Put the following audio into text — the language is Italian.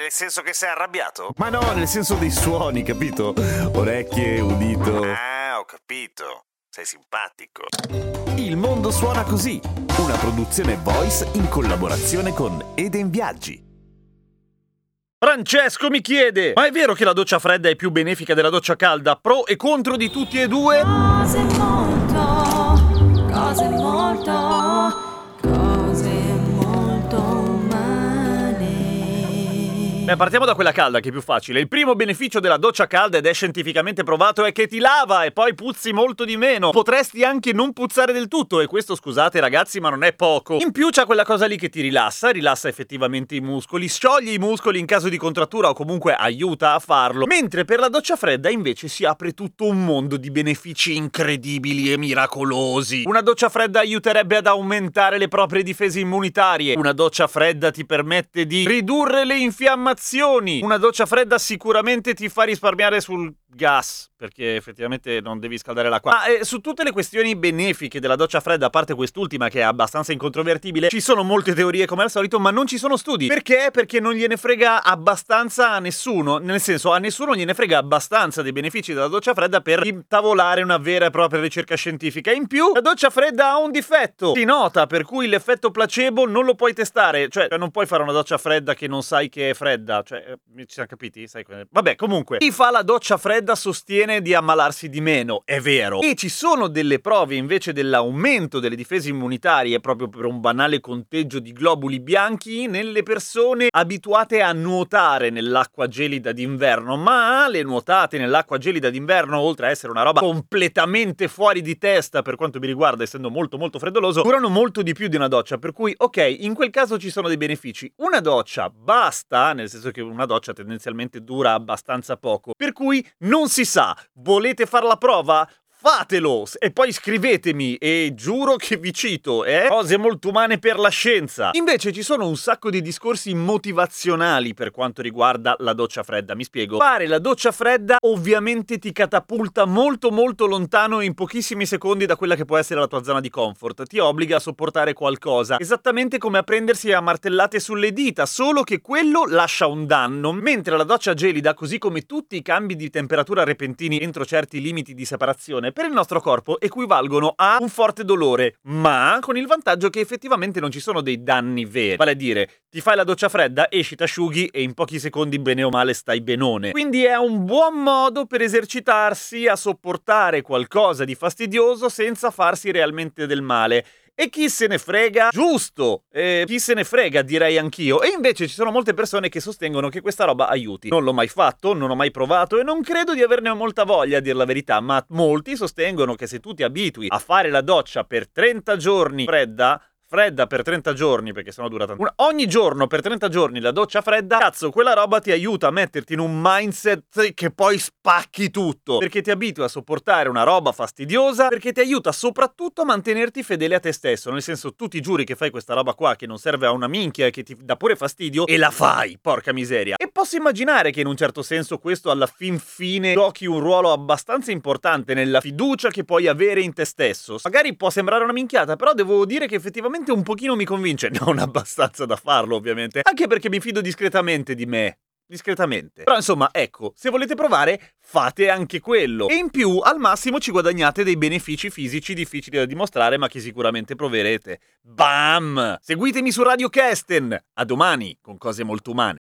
Nel senso che sei arrabbiato? Ma no, nel senso dei suoni, capito? Orecchie, udito. Ah, ho capito. Sei simpatico. Il mondo suona così, una produzione voice in collaborazione con Eden Viaggi. Francesco mi chiede: Ma è vero che la doccia fredda è più benefica della doccia calda? Pro e contro di tutti e due? Cose molto, cose molto, Beh, partiamo da quella calda che è più facile. Il primo beneficio della doccia calda, ed è scientificamente provato, è che ti lava e poi puzzi molto di meno. Potresti anche non puzzare del tutto, e questo scusate ragazzi, ma non è poco. In più c'è quella cosa lì che ti rilassa, rilassa effettivamente i muscoli, scioglie i muscoli in caso di contrattura o comunque aiuta a farlo. Mentre per la doccia fredda invece si apre tutto un mondo di benefici incredibili e miracolosi. Una doccia fredda aiuterebbe ad aumentare le proprie difese immunitarie. Una doccia fredda ti permette di ridurre le infiammazioni. Una doccia fredda sicuramente ti fa risparmiare sul gas, perché effettivamente non devi scaldare l'acqua. Ma eh, su tutte le questioni benefiche della doccia fredda, a parte quest'ultima che è abbastanza incontrovertibile, ci sono molte teorie come al solito, ma non ci sono studi. Perché? Perché non gliene frega abbastanza a nessuno, nel senso a nessuno gliene frega abbastanza dei benefici della doccia fredda per intavolare una vera e propria ricerca scientifica. In più, la doccia fredda ha un difetto. Si nota, per cui l'effetto placebo non lo puoi testare, cioè non puoi fare una doccia fredda che non sai che è fredda, cioè eh, ci siamo capiti? Sai Vabbè, comunque, chi fa la doccia fredda sostiene di ammalarsi di meno, è vero. E ci sono delle prove invece dell'aumento delle difese immunitarie proprio per un banale conteggio di globuli bianchi nelle persone abituate a nuotare nell'acqua gelida d'inverno, ma le nuotate nell'acqua gelida d'inverno, oltre a essere una roba completamente fuori di testa per quanto mi riguarda, essendo molto molto freddoloso, durano molto di più di una doccia, per cui ok, in quel caso ci sono dei benefici. Una doccia basta, nel senso che una doccia tendenzialmente dura abbastanza poco, per cui non si sa, volete far la prova? Fatelo e poi scrivetemi e giuro che vi cito, eh? Cose molto umane per la scienza. Invece ci sono un sacco di discorsi motivazionali per quanto riguarda la doccia fredda, mi spiego. Fare la doccia fredda ovviamente ti catapulta molto molto lontano in pochissimi secondi da quella che può essere la tua zona di comfort. Ti obbliga a sopportare qualcosa, esattamente come a prendersi a martellate sulle dita, solo che quello lascia un danno, mentre la doccia gelida, così come tutti i cambi di temperatura repentini entro certi limiti di separazione, per il nostro corpo equivalgono a un forte dolore, ma con il vantaggio che effettivamente non ci sono dei danni veri. Vale a dire, ti fai la doccia fredda, esci, t'asciughi e in pochi secondi bene o male stai benone. Quindi è un buon modo per esercitarsi a sopportare qualcosa di fastidioso senza farsi realmente del male. E chi se ne frega? Giusto! E chi se ne frega, direi anch'io. E invece ci sono molte persone che sostengono che questa roba aiuti. Non l'ho mai fatto, non ho mai provato e non credo di averne molta voglia, a dir la verità, ma molti sostengono che se tu ti abitui a fare la doccia per 30 giorni fredda, fredda per 30 giorni, perché sennò dura tanto. Ogni giorno per 30 giorni la doccia fredda, cazzo, quella roba ti aiuta a metterti in un mindset che poi spacchi tutto. Perché ti abitui a sopportare una roba fastidiosa, perché ti aiuta soprattutto a mantenerti fedele a te stesso. Nel senso, tu ti giuri che fai questa roba qua che non serve a una minchia e che ti dà pure fastidio, e la fai, porca miseria. E posso immaginare che in un certo senso questo alla fin fine giochi un ruolo abbastanza importante nella fiducia che puoi avere in te stesso. Magari può sembrare una minchiata, però devo dire che effettivamente un pochino mi convince. Non abbastanza da farlo, ovviamente. Anche perché mi fido discretamente di me. Discretamente. Però insomma, ecco, se volete provare, fate anche quello. E in più, al massimo ci guadagnate dei benefici fisici difficili da dimostrare, ma che sicuramente proverete. Bam! Seguitemi su Radio Kesten. A domani, con cose molto umane.